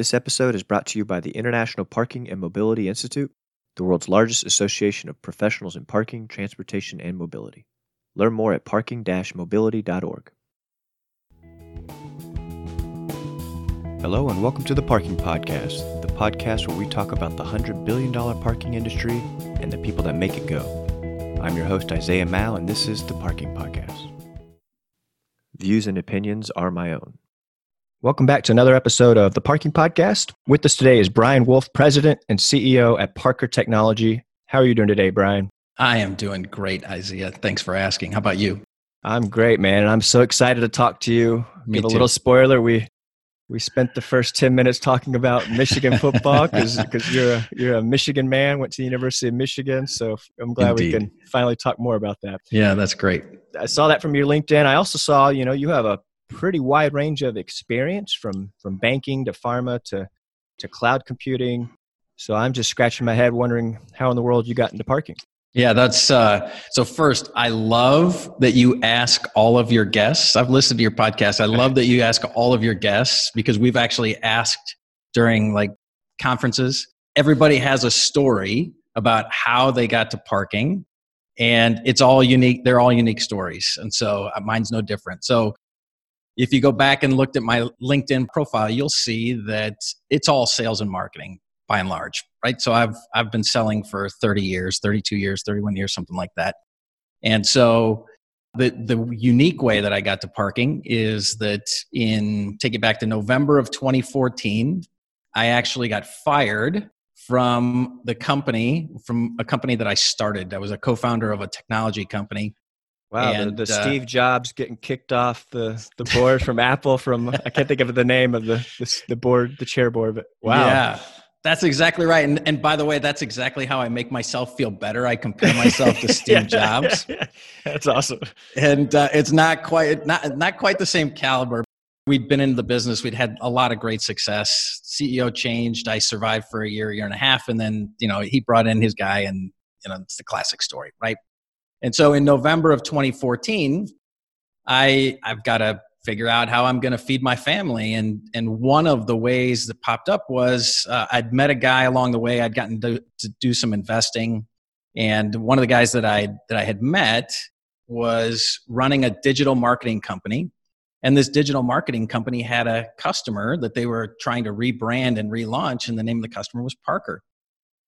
This episode is brought to you by the International Parking and Mobility Institute, the world's largest association of professionals in parking, transportation, and mobility. Learn more at parking mobility.org. Hello, and welcome to the Parking Podcast, the podcast where we talk about the $100 billion parking industry and the people that make it go. I'm your host, Isaiah Mao, and this is the Parking Podcast. Views and opinions are my own. Welcome back to another episode of the Parking Podcast. With us today is Brian Wolff, President and CEO at Parker Technology. How are you doing today, Brian? I am doing great, Isaiah. Thanks for asking. How about you? I'm great, man. And I'm so excited to talk to you. Me Give a too. little spoiler. We we spent the first 10 minutes talking about Michigan football because you're a, you're a Michigan man, went to the University of Michigan. So I'm glad we can finally talk more about that. Yeah, that's great. I saw that from your LinkedIn. I also saw, you know, you have a pretty wide range of experience from from banking to pharma to to cloud computing. So I'm just scratching my head wondering how in the world you got into parking. Yeah, that's uh so first, I love that you ask all of your guests. I've listened to your podcast. I love that you ask all of your guests because we've actually asked during like conferences. Everybody has a story about how they got to parking and it's all unique. They're all unique stories. And so uh, mine's no different. So if you go back and looked at my LinkedIn profile, you'll see that it's all sales and marketing by and large, right? So I've I've been selling for 30 years, 32 years, 31 years, something like that. And so the the unique way that I got to parking is that in take it back to November of 2014, I actually got fired from the company from a company that I started. I was a co-founder of a technology company Wow, And, the, the uh, Steve Jobs getting kicked off the, the board from Apple from I can't think of the name of the the, the board the chair board, but wow, Yeah, that's exactly right. And, and by the way, that's exactly how I make myself feel better. I compare myself to Steve Yeah. Jobs, That's awesome. and uh, it's not quite not not quite the same caliber. We'd been in the business. We'd had a lot of great success. CEO changed. I survived for a year, year and a half, and then you know he brought in his guy, and you know it's the classic story, right? And so in November of 2014, I I've got to figure out how I'm going to feed my family. And and one of the ways that popped up was uh, I'd met a guy along the way. I'd gotten to, to do some investing, and one of the guys that I that I had met was running a digital marketing company. And this digital marketing company had a customer that they were trying to rebrand and relaunch, and the name of the customer was Parker.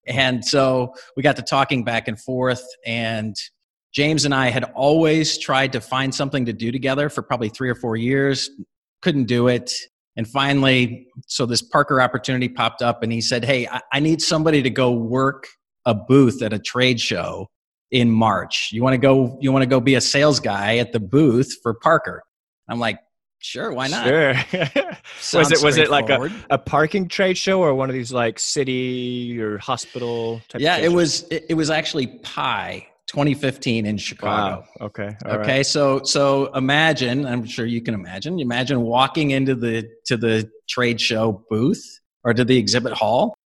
And so we got to talking back and forth, and James and I had always tried to find something to do together for probably three or four years, couldn't do it. And finally, so this Parker opportunity popped up, and he said, Hey, I, need somebody to go work a booth at a trade show in March. You want to go, you want to go be a sales guy at the booth for Parker? I'm like, sure, why not? Sure. was it was it like a, a parking trade show or one of these like city or hospital type? Yeah, it shows? was it, it was actually PIE 2015 in Chicago. Wow. Okay. all right. okay so so imagine i'm sure you can imagine imagine walking into the to the trade show booth or to the exhibit hall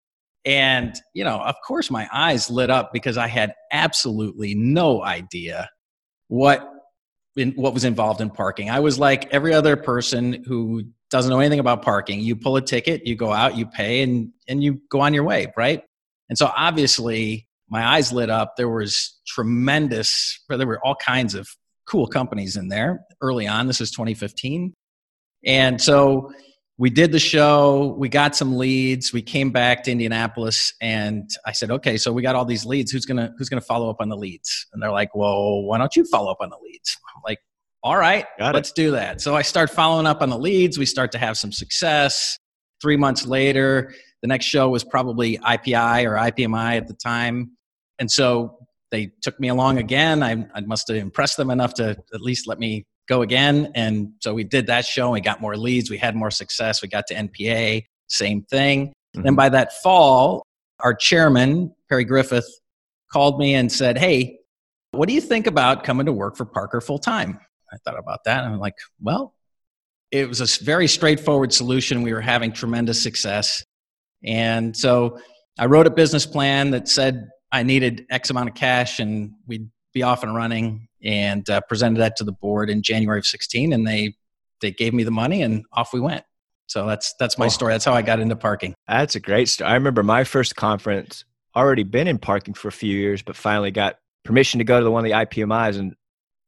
and you know of course my eyes lit up because i had absolutely no idea what in, what was involved in parking i was like every other person who doesn't know anything about parking you pull a ticket you go out you pay and and you go on your way right and so obviously my eyes lit up. There was tremendous there were all kinds of cool companies in there early on. This is 2015 and so we did the show. We got some leads. We came back to indianapolis and i said okay so we got all these leads. Who's gonna who's gonna follow up on the leads? And they're like well why don't you follow up on the leads? I'm like all right Got let's do that. So i start following up on the leads. We start to have some success. Three months later the next show was probably ipi or ipmi at the time and so they took me along again. I, I must have impressed them enough to at least let me go again. And so we did that show. And we got more leads. We had more success. We got to npa same thing. Then Mhm. by that fall our chairman perry griffith called me and said hey what do you think about coming to work for parker full time i thought about that. And i'm like well it was a very straightforward solution. We were having tremendous success. And so i wrote a business plan that said i needed x amount of cash and we'd be off and running and uh, presented that to the board in january of 16 and they they gave me the money and off we went So that's that's my oh. story. That's how I got into parking. That's a great story. I remember my first conference. Already been in parking for a few years, but finally got permission to go to the one of the IPMIs and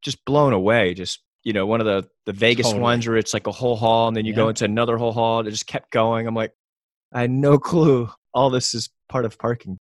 just blown away. Just you know, one of the the Vegas totally. ones where it's like a whole hall, and then you yeah. go into another whole hall. and It just kept going. I'm like, I had no clue all this is part of parking.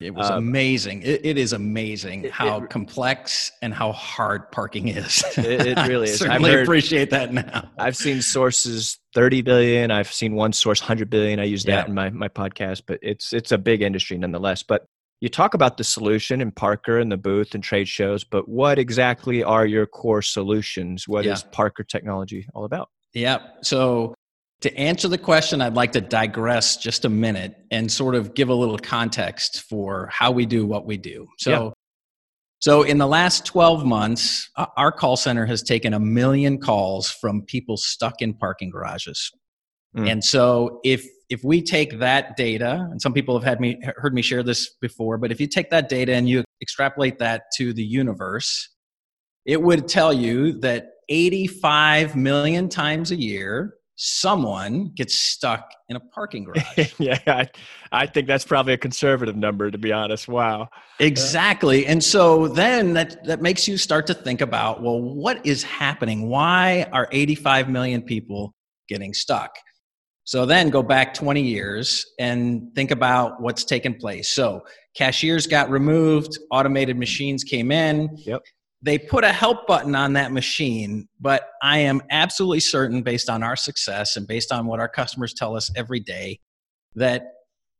It was um, amazing. It, it is amazing it, how it, complex and how hard parking is. It, really is. I certainly heard, appreciate that now. I've seen sources 30 billion. I've seen one source 100 billion. I use that yeah. in my, my podcast, but it's it's a big industry nonetheless. But you talk about the solution in Parker and the booth and trade shows, but what exactly are your core solutions? What yeah. is Parker technology all about? Yeah. So to answer the question, I'd like to digress just a minute and sort of give a little context for how we do what we do. So, yeah. so in the last 12 months, our call center has taken a million calls from people stuck in parking garages. Mm. And so if if we take that data, and some people have had me heard me share this before, but if you take that data and you extrapolate that to the universe, it would tell you that 85 million times a year someone gets stuck in a parking garage. yeah, I, I, think that's probably a conservative number, to be honest. Wow. Exactly. And so then that, that makes you start to think about well, what is happening? Why are 85 million people getting stuck? So then go back 20 years and think about what's taken place. So cashiers got removed, automated machines came in. Yep they put a help button on that machine, but I am absolutely certain, based on our success and based on what our customers tell us every day, that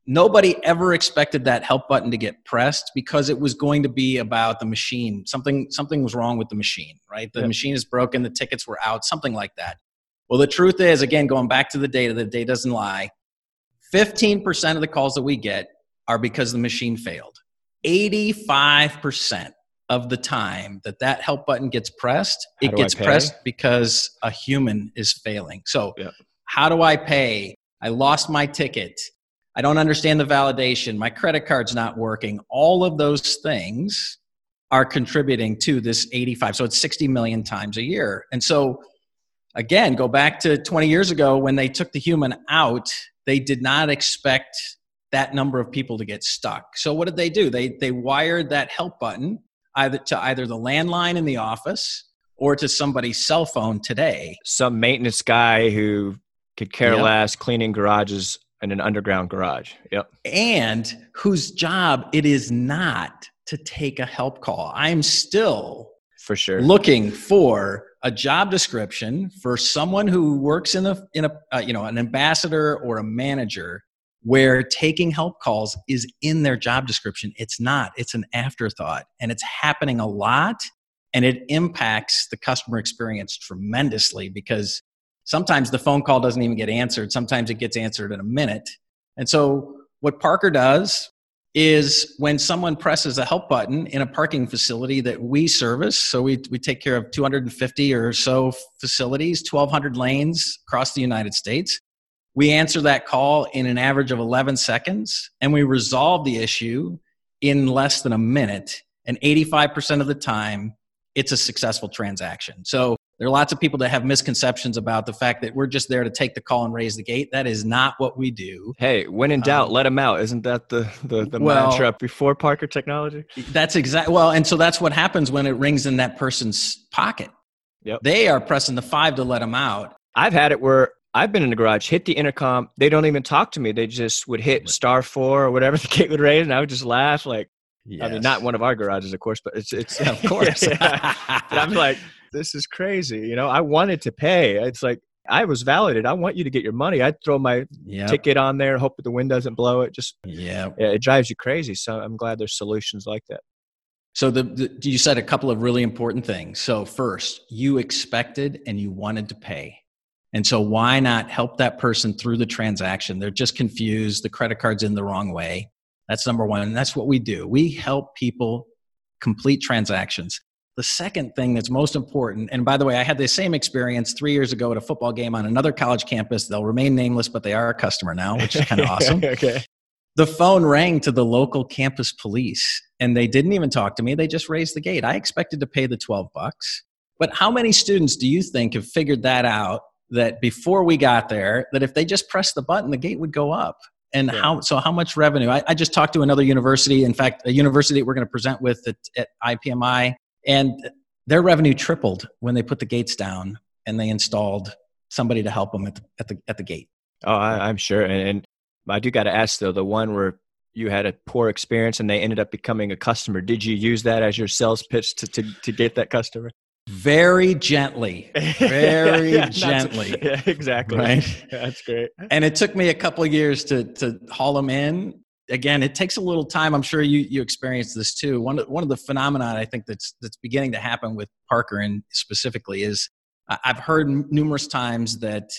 nobody ever expected that help button to get pressed because it was going to be about the machine. Something something was wrong with the machine, right? The machine is broken, the tickets were out, something like that. Well, the truth is, again, going back to the data, the data doesn't lie. 15% of the calls that we get are because the machine failed. 85% of the time that that help button gets pressed, how it gets pressed because a human is failing. So, yeah. how do I pay? I lost my ticket. I don't understand the validation. My credit card's not working. All of those things are contributing to this 85. So it's 60 million times a year. And so, again, go back to 20 years ago when they took the human out, they did not expect that number of people to get stuck. So what did they do? They they wired that help button either to either the landline in the office or to somebody's cell phone today. Some maintenance guy who could care yep. less cleaning garages in an underground garage. Yep. And whose job it is not to take a help call. I'm still for sure looking for a job description for someone who works in a in a uh, you know an ambassador or a manager where taking help calls is in their job description. It's not, it's an afterthought. And it's happening a lot and it impacts the customer experience tremendously because sometimes the phone call doesn't even get answered. Sometimes it gets answered in a minute. And so, what Parker does is when someone presses a help button in a parking facility that we service, so we, we take care of 250 or so facilities, 1,200 lanes across the United States. We answer that call in an average of 11 seconds and we resolve the issue in less than a minute. And 85% of the time, it's a successful transaction. So there are lots of people that have misconceptions about the fact that we're just there to take the call and raise the gate. That is not what we do. Hey, when in doubt, um, let them out. Isn't that the the, the well, mantra before Parker Technology? That's exactly well, and so that's what happens when it rings in that person's pocket. Yep. They are pressing the five to let them out. I've had it where I've been in the garage, hit the intercom. They don't even talk to me. They just would hit star four or whatever the gate would raise, and I would just laugh. Like, yes. I mean, not one of our garages, of course, but it's it's of course. yeah. I'm like, this is crazy. You know, I wanted to pay. It's like I was validated. I want you to get your money. I'd throw my yep. ticket on there, hope that the wind doesn't blow it. Just yeah, it drives you crazy. So I'm glad there's solutions like that. So the, the, you said a couple of really important things. So first, you expected and you wanted to pay. And so, why not help that person through the transaction? They're just confused. The credit card's in the wrong way. That's number one. And that's what we do. We help people complete transactions. The second thing that's most important, and by the way, I had the same experience three years ago at a football game on another college campus. They'll remain nameless, but they are a customer now, which is kind of awesome. okay. The phone rang to the local campus police, and they didn't even talk to me. They just raised the gate. I expected to pay the 12 bucks. But how many students do you think have figured that out that before we got there, that if they just pressed the button, the gate would go up. And yeah. how so? How much revenue? I, I, just talked to another university. In fact, a university that we're going to present with at, at IPMI, and their revenue tripled when they put the gates down and they installed somebody to help them at the at the, at the gate. Oh, I, am sure. And, and I do got to ask though, the one where you had a poor experience and they ended up becoming a customer. Did you use that as your sales pitch to, to, to get that customer? Very gently, very yeah, gently. Yeah, exactly. Right. That's great. And it took me a couple of years to to haul them in. Again, it takes a little time. I'm sure you you experienced this too. One of, one of the phenomena I think that's that's beginning to happen with Parker and specifically is I've heard numerous times that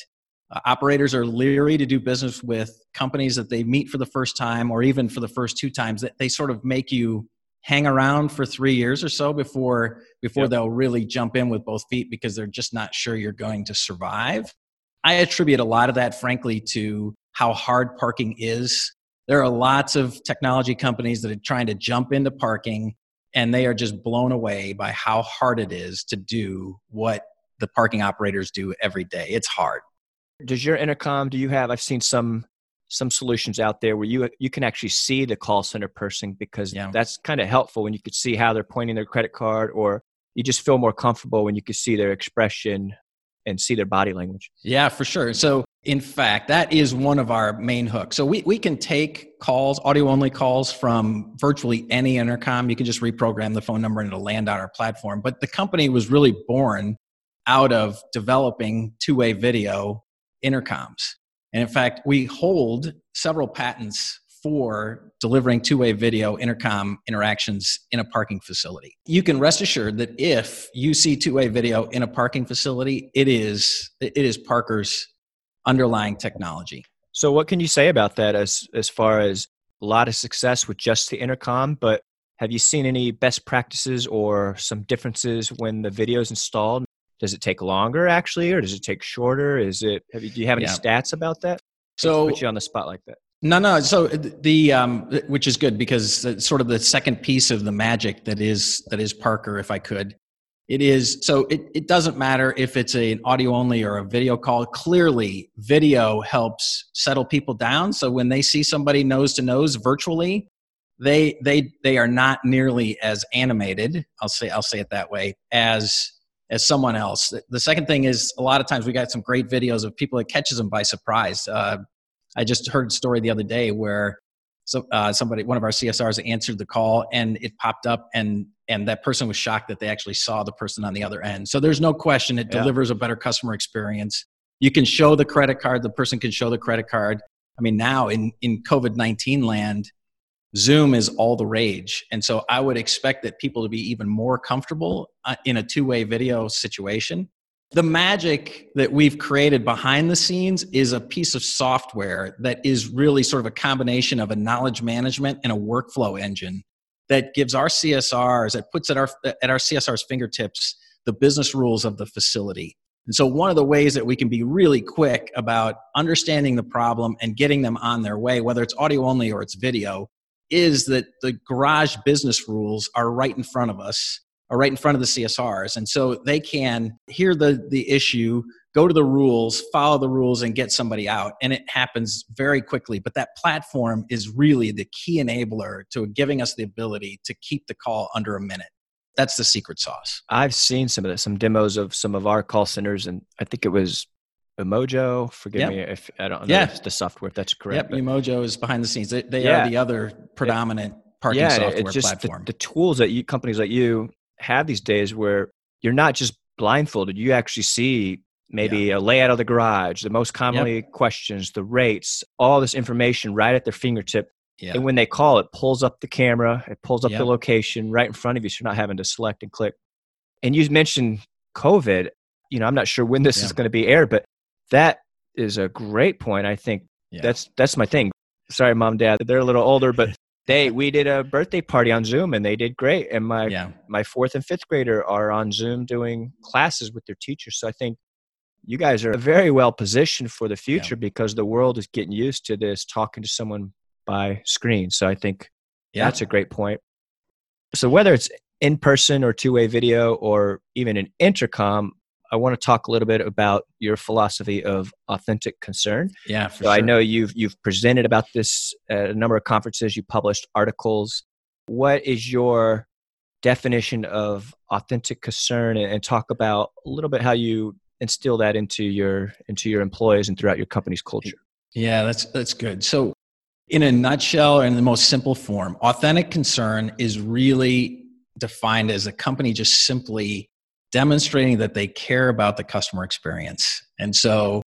uh, operators are leery to do business with companies that they meet for the first time or even for the first two times that they sort of make you hang around for three years or so before before yep. they'll really jump in with both feet because they're just not sure you're going to survive. I attribute a lot of that frankly to how hard parking is. There are lots of technology companies that are trying to jump into parking and they are just blown away by how hard it is to do what the parking operators do every day. It's hard. Does your intercom do you have i've seen some some solutions out there where you you can actually see the call center person because yeah. that's kind of helpful when you could see how they're pointing their credit card or you just feel more comfortable when you can see their expression and see their body language. Yeah, for sure. So in fact, that is one of our main hooks. So we, we can take calls, audio only calls from virtually any intercom. You can just reprogram the phone number and it'll land on our platform. But the company was really born out of developing two way video intercoms. And in fact, we hold several patents for delivering two way video intercom interactions in a parking facility. You can rest assured that if you see two way video in a parking facility, it is, it is Parker's underlying technology. So, what can you say about that as, as far as a lot of success with just the intercom, but have you seen any best practices or some differences when the video is installed does it take longer actually, or does it take shorter? Is it? Have you, do you have any yeah. stats about that? So put you on the spot like that. No, no. So the um, which is good because it's sort of the second piece of the magic that is that is Parker. If I could, it is so it, it doesn't matter if it's an audio only or a video call. Clearly, video helps settle people down. So when they see somebody nose to nose virtually, they they they are not nearly as animated. I'll say I'll say it that way as as someone else. The second thing is a lot of times we got some great videos of people that catches them by surprise. Uh, I just heard a story the other day where so uh, somebody, one of our CSRs, answered the call and it popped up, and and that person was shocked that they actually saw the person on the other end. So there's no question it yeah. delivers a better customer experience. You can show the credit card, the person can show the credit card. I mean, now in in COVID nineteen land, Zoom is all the rage. And so I would expect that people to be even more comfortable uh, in a two way video situation. The magic that we've created behind the scenes is a piece of software that is really sort of a combination of a knowledge management and a workflow engine that gives our CSRs, that puts at our, at our CSR's fingertips the business rules of the facility. And so, one of the ways that we can be really quick about understanding the problem and getting them on their way, whether it's audio only or it's video, is that the garage business rules are right in front of us, are right in front of the CSRs. And so they can hear the, the issue, go to the rules, follow the rules, and get somebody out. And it happens very quickly. But that platform is really the key enabler to giving us the ability to keep the call under a minute. That's the secret sauce. I've seen some of this, some demos of some of our call centers, and I think it was Umojo. Forgive yep. me if I don't know yeah. the software. If that's correct. Yep, Umojo is behind the scenes. They, they yeah. are the other predominant parking yeah, software it's just platform. The, the, tools that you companies like you have these days, where you're not just blindfolded. You actually see maybe yeah. a layout of the garage, the most commonly yep. questions, the rates, all this information right at their fingertip. Yeah. And when they call, it pulls up the camera, it pulls up yep. the location right in front of you, so you're not having to select and click. And you mentioned COVID. You know, I'm not sure when this is going to be aired, but that is a great point. I think yeah. that's that's my thing. Sorry, mom, dad, they're a little older, but they we did a birthday party on Zoom and they did great. And my yeah. my fourth and fifth grader are on Zoom doing classes with their teachers. So I think you guys are very well positioned for the future yeah. because the world is getting used to this talking to someone by screen. So I think yeah. that's a great point. So whether it's in person or two way video or even an intercom, I want to talk a little bit about your philosophy of authentic concern. Yeah, so sure. I know you've you've presented about this at a number of conferences. You published articles. What is your definition of authentic concern, and, and talk about a little bit how you instill that into your into your employees and throughout your company's culture? Yeah, that's that's good. So, in a nutshell, or in the most simple form, authentic concern is really defined as a company just simply demonstrating that they care about the customer experience. And so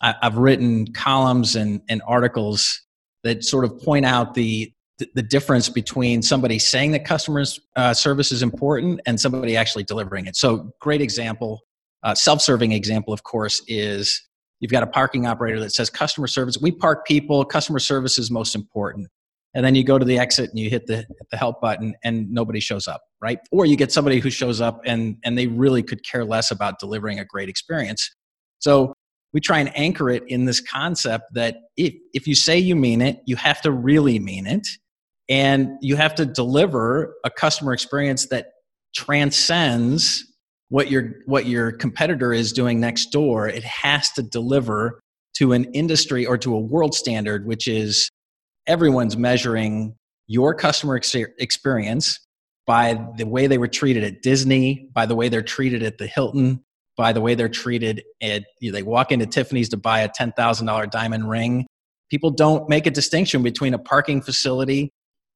I, have written columns and, and articles that sort of point out the the difference between somebody saying that customers uh, service is important and somebody actually delivering it. So, great example, uh, self-serving example, of course, is you've got a parking operator that says customer service. We park people. Customer service is most important and then you go to the exit and you hit the, the help button and nobody shows up right? Or you get somebody who shows up and and they really could care less about delivering a great experience. So we try and anchor it in this concept that if, if you say you mean it you have to really mean it. And you have to deliver a customer experience that transcends what your what your competitor is doing next door. It has to deliver to an industry or to a world standard which is everyone's measuring your customer ex- experience by the way they were treated at Disney, by the way they're treated at the Hilton, by the way they're treated at you know, they walk into Tiffany's to buy a $10,000 diamond ring. People don't make a distinction between a parking facility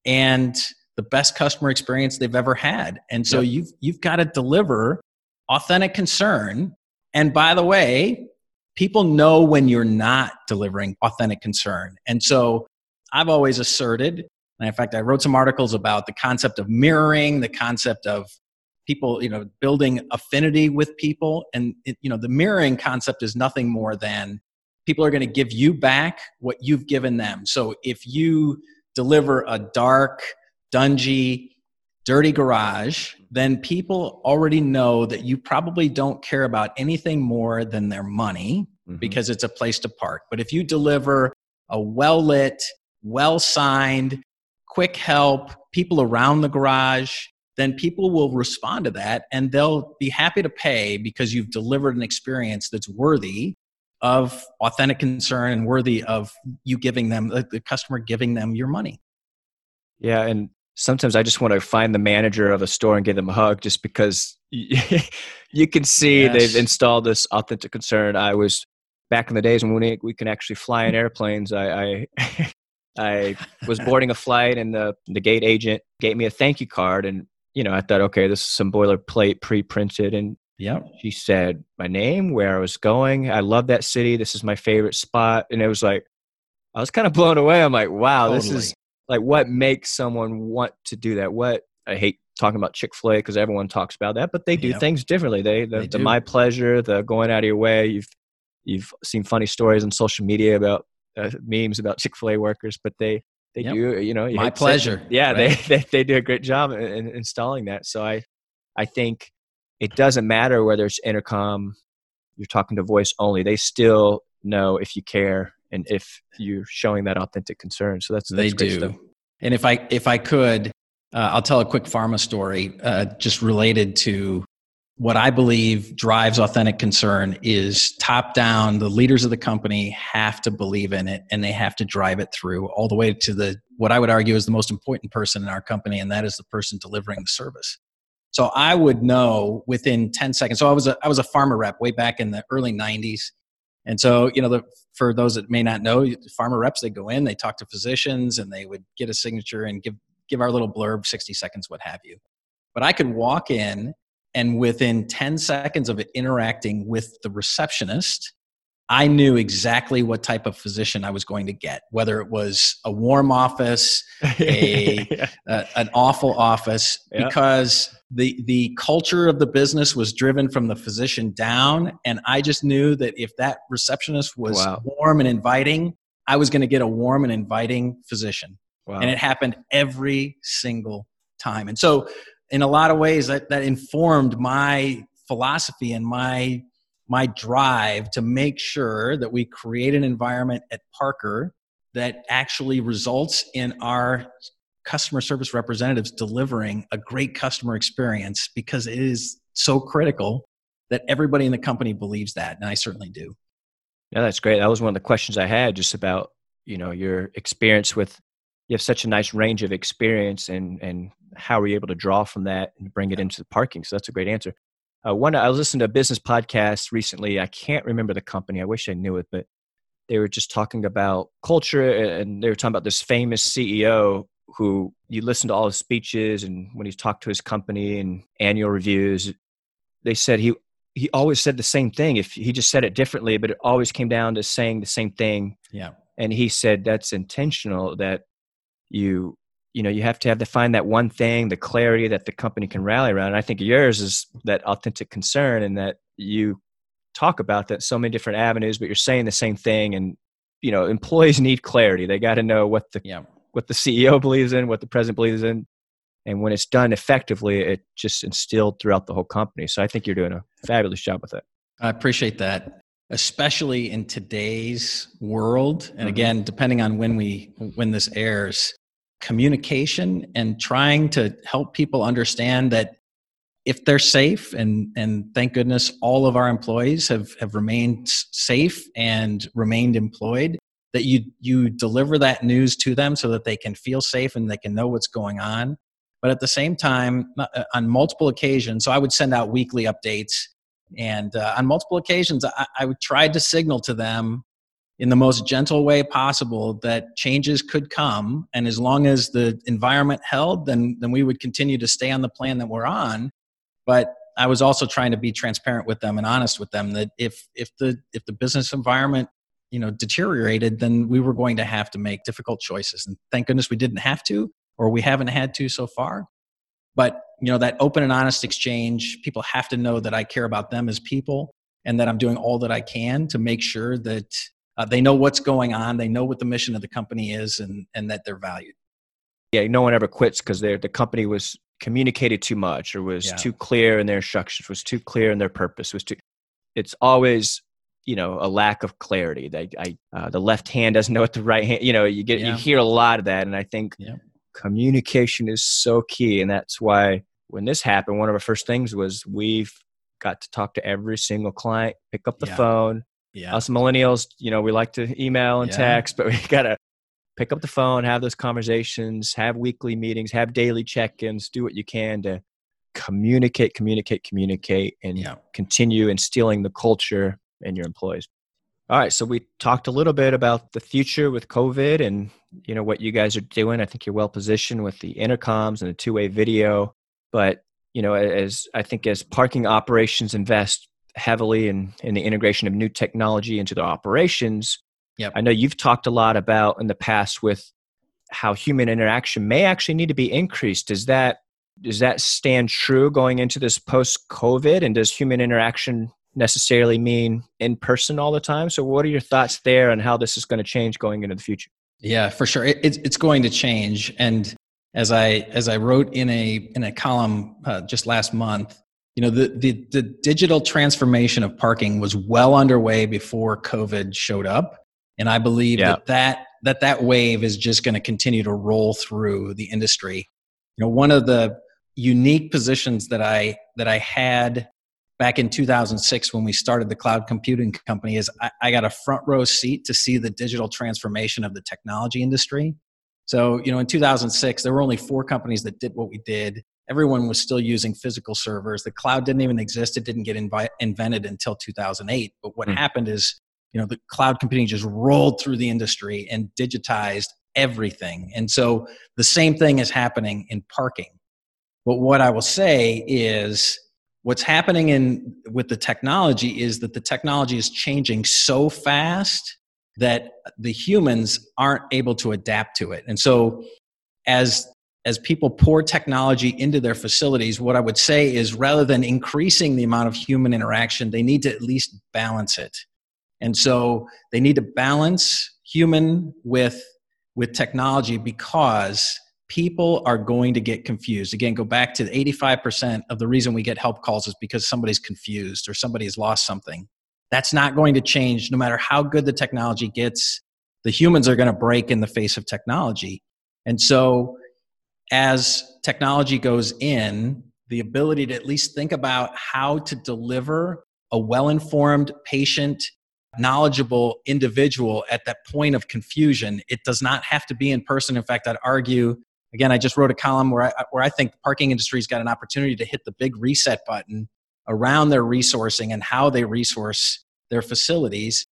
and the best customer experience they've ever had. And so yep. you've you've got to deliver authentic concern. And by the way, people know when you're not delivering authentic concern. And so I've always asserted, and in fact, I wrote some articles about the concept of mirroring, the concept of people, you know, building affinity with people. And, it, you know, the mirroring concept is nothing more than people are going to give you back what you've given them. So if you deliver a dark, dungy, dirty garage, then people already know that you probably don't care about anything more than their money mm-hmm. because it's a place to park. But if you deliver a well lit, well signed, quick help, people around the garage, then people will respond to that and they'll be happy to pay because you've delivered an experience that's worthy of authentic concern and worthy of you giving them the customer giving them your money. Yeah, and sometimes I just want to find the manager of a store and give them a hug just because you can see yes. they've installed this authentic concern. I was back in the days when we, we can actually fly in airplanes. I, I I was boarding a flight, and the the gate agent gave me a thank you card, and you know I thought, okay, this is some boilerplate pre-printed, and yeah, she said my name, where I was going. I love that city. This is my favorite spot, and it was like I was kind of blown away. I'm like, wow, totally. this is like what makes someone want to do that. What I hate talking about Chick Fil A because everyone talks about that, but they do yep. things differently. They the, they the my pleasure, the going out of your way. You've you've seen funny stories on social media about uh, memes about Chick Fil A workers, but they they yep. do you know you my pleasure. yeah, right? they, they they do a great job in, in installing that. So I I think it doesn't matter whether it's intercom, you're talking to voice only. They still know if you care and if you're showing that authentic concern. So that's, that's they do. Stuff. And if I if I could, uh, I'll tell a quick pharma story uh, just related to what I believe drives authentic concern is top down. The leaders of the company have to believe in it and they have to drive it through all the way to the what I would argue is the most important person in our company, and that is the person delivering the service. So I would know within 10 seconds. So I was a I was a pharma rep way back in the early 90s. And so, you know, the, for those that may not know, pharma reps they go in, they talk to physicians, and they would get a signature and give give our little blurb, 60 seconds, what have you. But I could walk in and within 10 seconds of it interacting with the receptionist, I knew exactly what type of physician I was going to get, whether it was a warm office, a, yeah. a an awful office, yeah. because the the culture of the business was driven from the physician down, and I just knew that if that receptionist was wow. warm and inviting, I was going to get a warm and inviting physician, wow. and it happened every single time. And so in a lot of ways that, that informed my philosophy and my my drive to make sure that we create an environment at Parker that actually results in our customer service representatives delivering a great customer experience because it is so critical that everybody in the company believes that, and I certainly do. Yeah, that's great. That was one of the questions I had, just about you know your experience with. You have such a nice range of experience, and and how were you able to draw from that and bring it into the parking? So that's a great answer. Uh, one, I was listening to a business podcast recently. I can't remember the company. I wish I knew it, but they were just talking about culture, and they were talking about this famous CEO who you listen to all his speeches and when he's talked to his company and annual reviews. They said he he always said the same thing. If he just said it differently, but it always came down to saying the same thing. Yeah. And he said that's intentional. That you you know you have to have to find that one thing, the clarity that the company can rally around. And I think yours is that authentic concern, and that you talk about that so many different avenues, but you're saying the same thing. And you know, employees need clarity. They got to know what the yeah. what the CEO believes in, what the president believes in, and when it's done effectively it just instilled throughout the whole company so i think you're doing a fabulous job with it i appreciate that especially in today's world and mm-hmm. again depending on when we when this airs communication and trying to help people understand that if they're safe and and thank goodness all of our employees have have remained safe and remained employed that you you deliver that news to them so that they can feel safe and they can know what's going on but at the same time, uh, on multiple occasions, so I would send out weekly updates. And uh, on multiple occasions, I, I would try to signal to them in the most gentle way possible that changes could come. And as long as the environment held, then, then we would continue to stay on the plan that we're on. But I was also trying to be transparent with them and honest with them that if, if, the, if the business environment you know deteriorated then we were going to have to make difficult choices and thank goodness we didn't have to or we haven't had to so far. But you know that open and honest exchange, people have to know that I care about them as people and that I'm doing all that I can to make sure that uh, they know what's going on, they know what the mission of the company is, and and that they're valued. Yeah, no one ever quits because the company was communicated too much or was yeah. too clear in their instructions, was too clear in their purpose, was too. It's always you know a lack of clarity. They, I, uh, the left hand doesn't know what the right hand. You know, you get yeah. you hear a lot of that, and I think yeah communication is so key. And that's why when this happened, one of our first things was we've got to talk to every single client, pick up the phone. Yeah. Us millennials, you know, we like to email and yeah. text, but we got to pick up the phone, have those conversations, have weekly meetings, have daily check ins, do what you can to communicate, communicate, communicate, and yeah. continue instilling the culture in your employees. All right, so we talked a little bit about the future with COVID and you know what you guys are doing. I think you're well positioned with the intercoms and the two-way video, but you know as I think as parking operations invest heavily in in the integration of new technology into their operations, yep. I know you've talked a lot about in the past with how human interaction may actually need to be increased. Does that does that stand true going into this post COVID and does human interaction necessarily mean in person all the time. So, what are your thoughts there on how this is going to change going into the future? Yeah, for sure, it, it's going to change. And as I as I wrote in a in a column uh, just last month, you know, the, the the digital transformation of parking was well underway before COVID showed up, and I believe yeah. that that that that wave is just going to continue to roll through the industry. You know, one of the unique positions that I that I had back in 2006 when we started the cloud computing company is I, I, got a front row seat to see the digital transformation of the technology industry so you know in 2006 there were only four companies that did what we did everyone was still using physical servers. The cloud didn't even exist. It didn't get invi- invented until 2008 but what mm. happened is you know the cloud computing just rolled through the industry and digitized everything. And so the same thing is happening in parking. But what i will say is what's happening in with the technology is that the technology is changing so fast that the humans aren't able to adapt to it. And so as as people pour technology into their facilities what i would say is rather than increasing the amount of human interaction they need to at least balance it and so they need to balance human with with technology because people are going to get confused. Again, go back to 85% of the reason we get help calls is because somebody's confused or somebody has lost something. That's not going to change no matter how good the technology gets. The humans are going to break in the face of technology. And so, as technology goes in, the ability to at least think about how to deliver a well informed, patient, knowledgeable individual at that point of confusion. It does not have to be in person. In fact, I'd argue, again, I just wrote a column where I, where I think the parking industry's got an opportunity to hit the big reset button around their resourcing and how they resource their facilities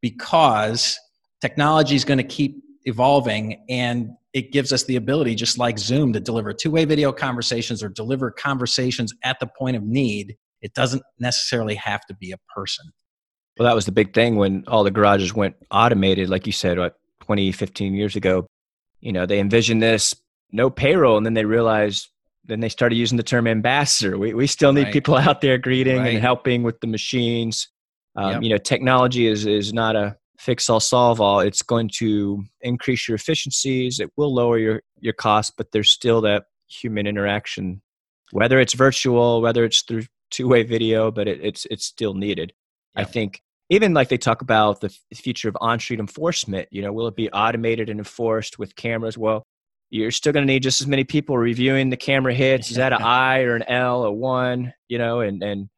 because technology is going to keep evolving and it gives us the ability just like zoom to deliver two-way video conversations or deliver conversations at the point of need it doesn't necessarily have to be a person well that was the big thing when all the garages went automated like you said what 20 15 years ago you know they envisioned this no payroll and then they realized then they started using the term ambassador we, we still need right. people out there greeting right. and helping with the machines um, yep. you know technology is is not a fix all solve all it's going to increase your efficiencies it will lower your your costs but there's still that human interaction. Whether it's virtual whether it's through two-way video but it, it's it's still needed. I think even like they talk about the future of on-street enforcement you know will it be automated and enforced with cameras? Well you're still going to need just as many people reviewing the camera hits. Is that an i or an l a one you know and and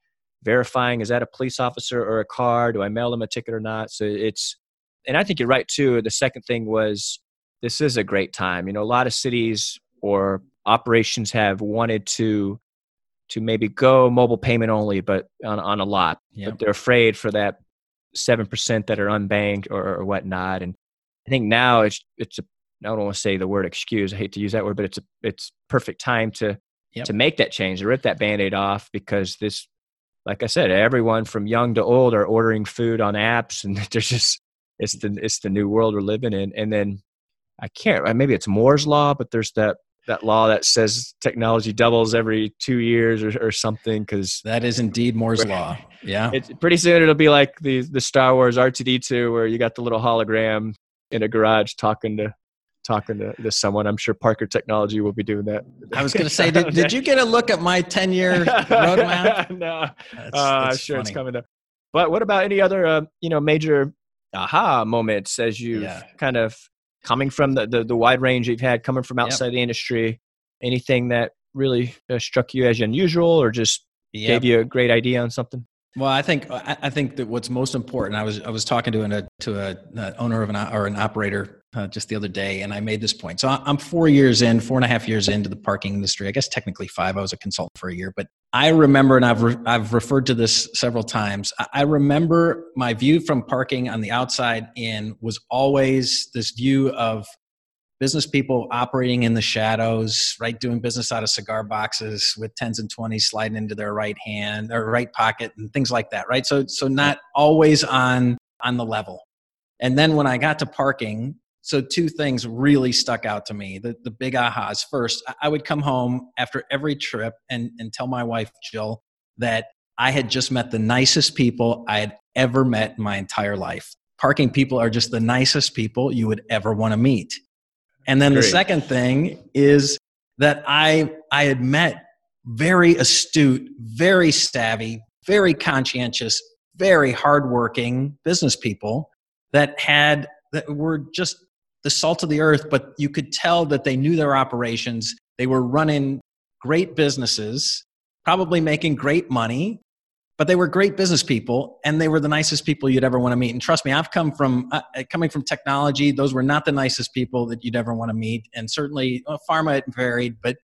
verifying is that a police officer or a car do i mail them a ticket or not so it's and i think you're right too the second thing was this is a great time you know a lot of cities or operations have wanted to to maybe go mobile payment only but on, on a lot yep. but they're afraid for that 7% that are unbanked or, or whatnot and i think now it's it's a I don't want to say the word excuse. I hate to use that word, but it's a it's perfect time to yep. to make that change, to rip that band-aid off because this like I said, everyone from young to old are ordering food on apps, and there's just it's the it's the new world we're living in. And then I can't uh, maybe it's Moore's law, but there's that that law that says technology doubles every two years or, or something because that is indeed Moore's law. Yeah, it's pretty soon it'll be like the the Star Wars R two D two where you got the little hologram in a garage talking to talking to, to someone. I'm sure Parker Technology will be doing that. I was going to say, did, did you get a look at my 10 year roadmap? no, that's, uh, that's sure funny. it's coming up. But what about any other, uh, you know, major aha moments as you've yeah. kind of coming from the, the, the, wide range you've had, coming from outside yep. the industry? Anything that really uh, struck you as unusual or just yep. gave you a great idea on something? Well, I think I think that what's most important. I was I was talking to an to a, a owner of an or an operator uh, just the other day, and I made this point. So I'm four years in, four and a half years into the parking industry. I guess technically five. I was a consultant for a year, but I remember, and I've re- I've referred to this several times. I remember my view from parking on the outside in was always this view of business people operating in the shadows, right, doing business out of cigar boxes with tens and twenties sliding into their right hand or right pocket and things like that, right? So so not always on on the level. And then when I got to parking, so two things really stuck out to me the, the big ahas first i would come home after every trip and, and tell my wife jill that i had just met the nicest people i had ever met in my entire life parking people are just the nicest people you would ever want to meet and then Great. the second thing is that i i had met very astute very savvy very conscientious very hardworking business people that had that were just the salt of the earth, but you could tell that they knew their operations. They were running great businesses, probably making great money, but they were great business people and they were the nicest people you'd ever want to meet. And trust me, I've come from uh, uh coming from technology. Those were not the nicest people that you'd ever want to meet. And certainly well, pharma it varied, but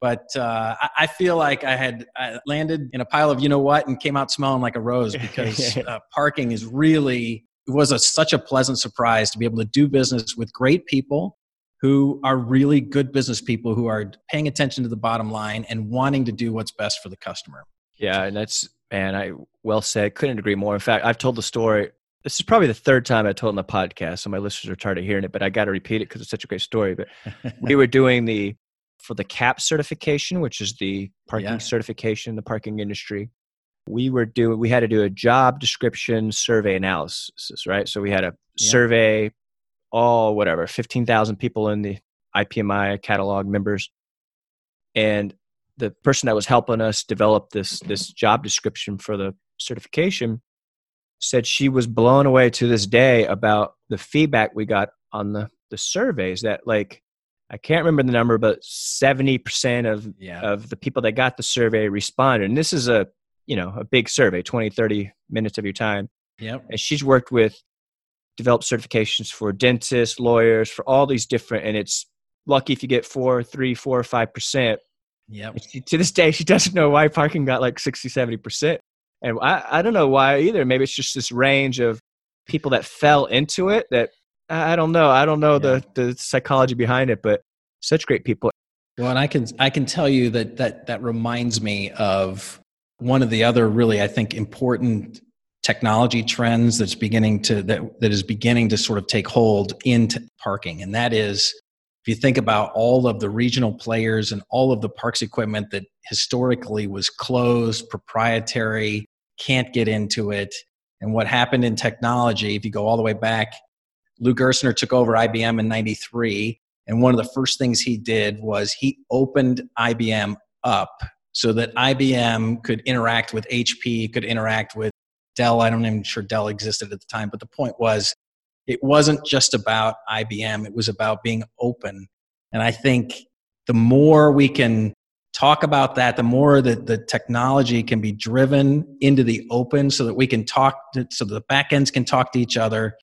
but uh, I feel like I had I landed in a pile of you know what and came out smelling like a rose because uh, parking is really it was a, such a pleasant surprise to be able to do business with great people who are really good business people who are paying attention to the bottom line and wanting to do what's best for the customer. Yeah, and that's and I well said. Couldn't agree more. In fact, I've told the story. This is probably the third time I told in the podcast, so my listeners are tired of hearing it. But I got to repeat it because it's such a great story. But we were doing the for the CAPP certification, which is the parking yeah. certification in the parking industry we were doing we had to do a job description survey analysis right so we had a yeah. survey all whatever 15,000 people in the IPMI catalog members and the person that was helping us develop this this job description for the certification said she was blown away to this day about the feedback we got on the the surveys that like I can't remember the number, but 70% of, Yeah. of the people that got the survey responded. And this is a, you know, a big survey, 20, 30 minutes of your time. Yep. And she's worked with, developed certifications for dentists, lawyers, for all these different, and it's lucky if you get four, three, four, or five percent. She- to this day, she doesn't know why parking got like 60, 70%. And I, I don't know why either. Maybe it's just this range of people that fell into it that I don't know. I don't know the, the psychology behind it, but such great people. Well, and I can I can tell you that that that reminds me of one of the other really I think important technology trends that's beginning to that that is beginning to sort of take hold into parking, and that is you think about all of the regional players and all of the PARCS equipment that historically was closed, proprietary, can't get into it, and what happened in technology. If you go all the way back, Lou Gerstner took over IBM in '93 and one of the first things he did was he opened IBM up so that IBM could interact with HP, could interact with Dell. I don't even sure Dell existed at the time, but the point was it wasn't just about IBM, it was about being open. And I think the more we can talk about that, the more that the technology can be driven into the open so that we can talk, to, so the backends can talk to each other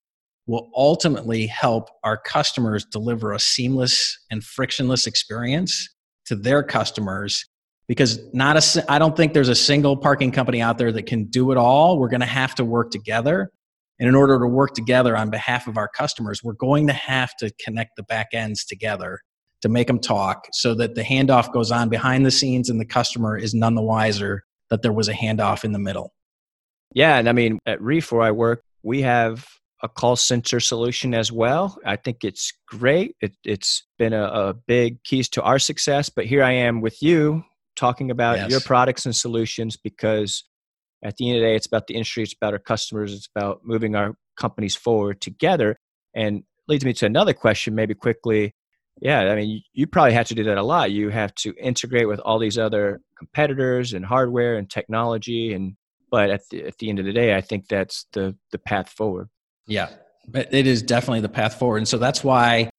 will ultimately help our customers deliver a seamless and frictionless experience to their customers because not a i don't think there's a single parking company out there that can do it all. We're going to have to work together. And in order to work together on behalf of our customers, we're going to have to connect the back ends together to make them talk so that the handoff goes on behind the scenes and the customer is none the wiser that there was a handoff in the middle. Yeah. And I mean, at Reef, where I work, we have a call center solution as well. I think it's great. It, it's been a, a big keys to our success. But here I am with you talking about Yes. your products and solutions because at the end of the day, it's about the industry, it's about our customers, it's about moving our companies forward together. And leads me to another question, maybe quickly. Yeah, I mean, you, probably have to do that a lot. You have to integrate with all these other competitors and hardware and technology. And but at the, at the end of the day, I think that's the the path forward. Yeah, but it is definitely the path forward. And so that's why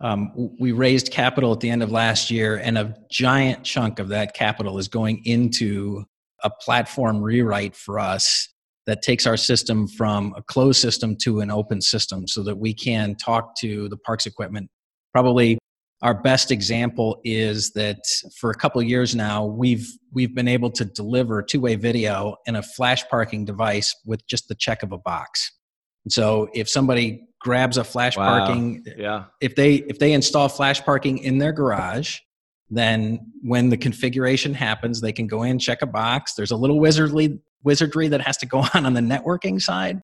um, we raised capital at the end of last year, and a giant chunk of that capital is going into a platform rewrite for us that takes our system from a closed system to an open system so that we can talk to the PARCS equipment. Probably our best example is that for a couple of years now we've we've been able to deliver two-way video in a FlashParking device with just the check of a box. And so if somebody grabs a flash Wow. parking Yeah, if they if they install FlashParking in their garage then when the configuration happens they can go in check a box. There's a little wizardly wizardry that has to go on on the networking side.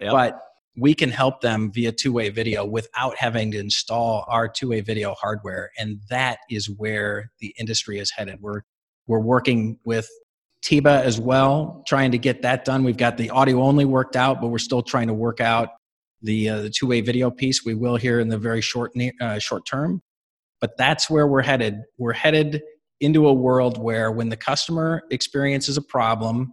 Yep. but we can help them via two-way video without having to install our two-way video hardware. And that is where the industry is headed. We're we're working with TIBA as well trying to get that done. We've got the audio only worked out but we're still trying to work out the uh, the two-way video piece. We will here in the very short uh, short term but that's where we're headed. We're headed into a world where when the customer experiences a problem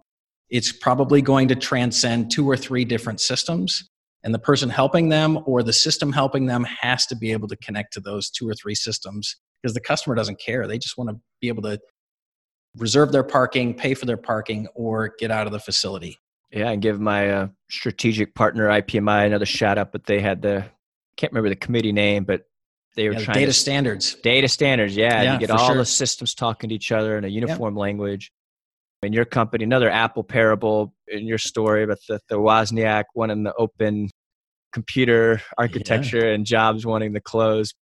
it's probably going to transcend two or three different systems. And the person helping them or the system helping them has to be able to connect to those two or three systems because the customer doesn't care. They just want to be able to reserve their parking pay for their parking or get out of the facility. Yeah, and give my uh, strategic partner IPMI another shout out. But they had the can't remember the committee name, but they were Yeah, trying data to standards data standards. Yeah, Yeah, you get all sure. the systems talking to each other in a uniform language. In your company, another Apple parable in your story about the, the Wozniak wanting the open computer architecture and Jobs wanting the closed.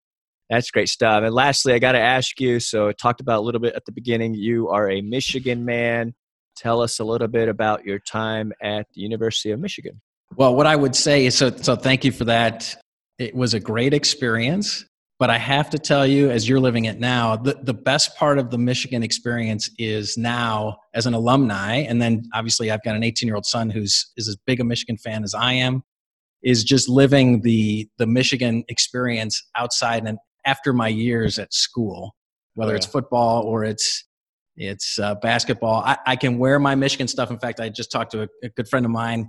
That's great stuff. And lastly, I got to ask you. So I talked about a little bit at the beginning. You are a Michigan man. Tell us a little bit about your time at the University of Michigan. Well, what I would say is so, so thank you for that. It was a great experience, but I have to tell you, as you're living it now, the, the best part of the Michigan experience is now as an alumni, and then obviously I've got an 18 year old son who's is as big a Michigan fan as I am, is just living the the Michigan experience outside and after my years at school, whether Oh, it's football or it's it's uh, basketball. I, I can wear my Michigan stuff. In fact, I just talked to a, a good friend of mine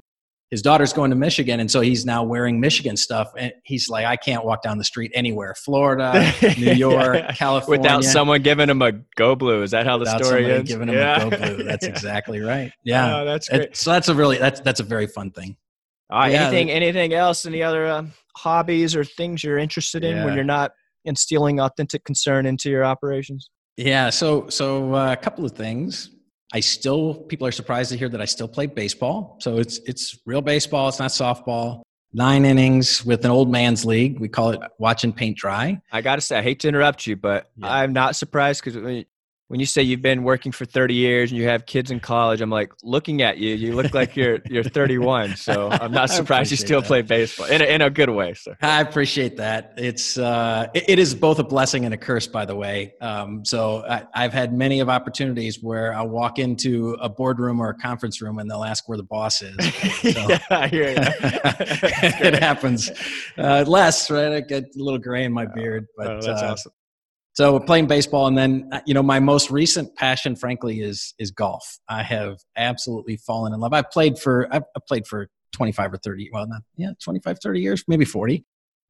his daughter's going to Michigan, and so he's now wearing Michigan stuff. And he's like, I can't walk down the street anywhere, Florida, New York, yeah. California, without someone giving him a go blue. Is that how the without story is? Giving him yeah. a go blue. That's exactly right. Yeah, oh, that's great. It, so that's a really that's that's a very fun thing. All right. Yeah, anything anything else? Any other uh, hobbies or things you're interested in when you're not instilling authentic concern into your operations? Yeah. So so uh, a couple of things. I still people are surprised to hear that I still play baseball. So it's it's real baseball. It's not softball. Nine innings with an old man's league. We call it watching paint dry. I got to say, I hate to interrupt you, but yeah. I'm not surprised because when you say you've been working for 30 years and you have kids in college, I'm like looking at you. You look like you're you're 31. So I'm not surprised you still that. play baseball in a, in a good way. So I appreciate that. It's uh, it, it is both a blessing and a curse, by the way. Um, so I, have had many of opportunities where I'll walk into a boardroom or a conference room and they'll ask where the boss is. So, yeah, I hear you. it happens uh, less, right? I get a little gray in my beard, but oh, that's uh, awesome. So playing baseball, and then uh, you know my most recent passion, frankly, is is golf. I have absolutely fallen in love. I've played for I've, played for 25 or 30. Well, not yeah, 25, 30 years, maybe 40.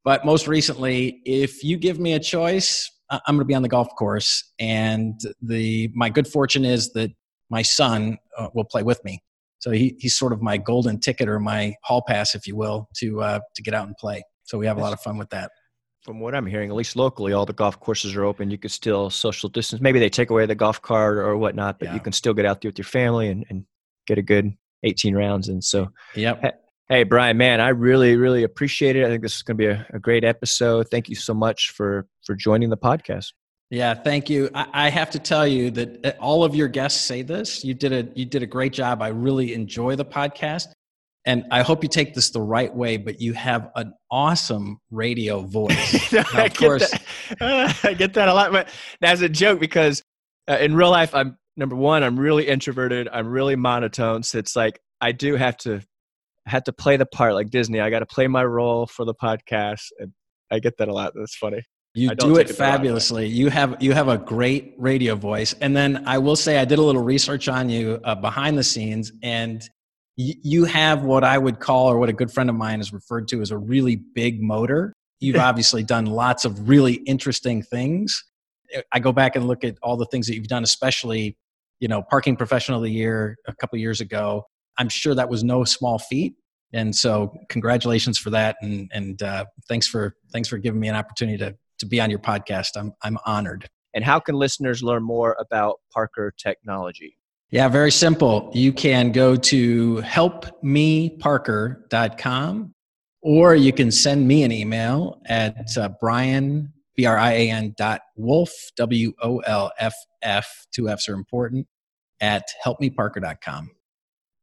But most recently, if you give me a choice, I'm going to be on the golf course. And the my good fortune is that my son uh, will play with me. So he, he's sort of my golden ticket or my hall pass, if you will, to uh, to get out and play. So we have a lot of fun with that from what I'm hearing, at least locally, all the golf courses are open. You could still social distance. Maybe they take away the golf cart or whatnot, but yeah. you can still get out there with your family and, and get a good 18 rounds. And so, yep. Hey, Brian, man, I really, really appreciate it. I think this is going to be a, a great episode. Thank you so much for for joining the podcast. Yeah, thank you. I, I have to tell you that uh, all of your guests say this. You did a you did a great job. I really enjoy the podcast and I hope you take this the right way, but you have an awesome radio voice. now, I, course, that, I get that a lot, but that's a joke because uh, in real life, I'm number one, I'm really introverted. I'm really monotone. So it's like I do have to have to play the part like Disney. I got to play my role for the podcast, and I get that a lot. That's funny. You do it, it fabulously. You have you have a great radio voice, and then I will say I did a little research on you uh, behind the scenes, and you have what I would call, or what a good friend of mine has referred to as a really big motor. You've obviously done lots of really interesting things. I go back and look at all the things that you've done, especially, you know, parking professional of the year a couple years ago. I'm sure that was no small feat. And so congratulations for that. And, and uh, thanks for, thanks for giving me an opportunity to, to be on your podcast. I'm, I'm honored. And how can listeners learn more about Parker Technology? Yeah, very simple. You can go to helpmeparker.com or you can send me an email at uh, Brian, B R I A N dot Wolff, W O L F F, two F's are important, at helpmeparker.com.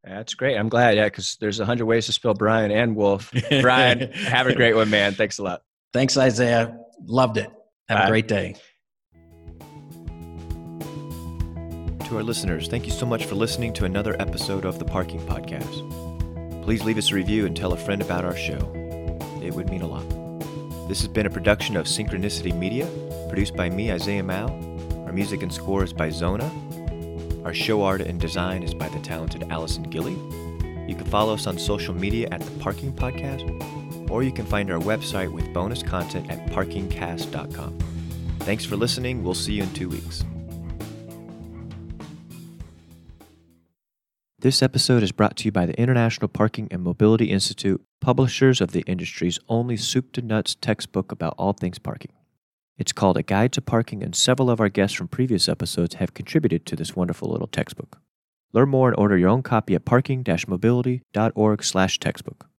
That's great. I'm glad. Yeah, because there's a hundred ways to spell Brian and Wolf. Brian, have a great one, man. Thanks a lot. Thanks, Isaiah. Loved it. Have Bye. a great day. To our listeners, thank you so much for listening to another episode of the Parking Podcast. Please leave us a review and tell a friend about our show. It would mean a lot. This has been a production of Synchronicity Media, produced by me, Isaiah Mao. Our music and score is by Zona. Our show art and design is by the talented Allison Gilly. You can follow us on social media at the Parking Podcast, or you can find our website with bonus content at parkingcast.com. Thanks for listening. We'll see you in two weeks. This episode is brought to you by the International Parking and Mobility Institute, publishers of the industry's only soup to nuts textbook about all things parking. It's called A Guide to Parking, and several of our guests from previous episodes have contributed to this wonderful little textbook. Learn more and order your own copy at parking-mobility.org/textbook.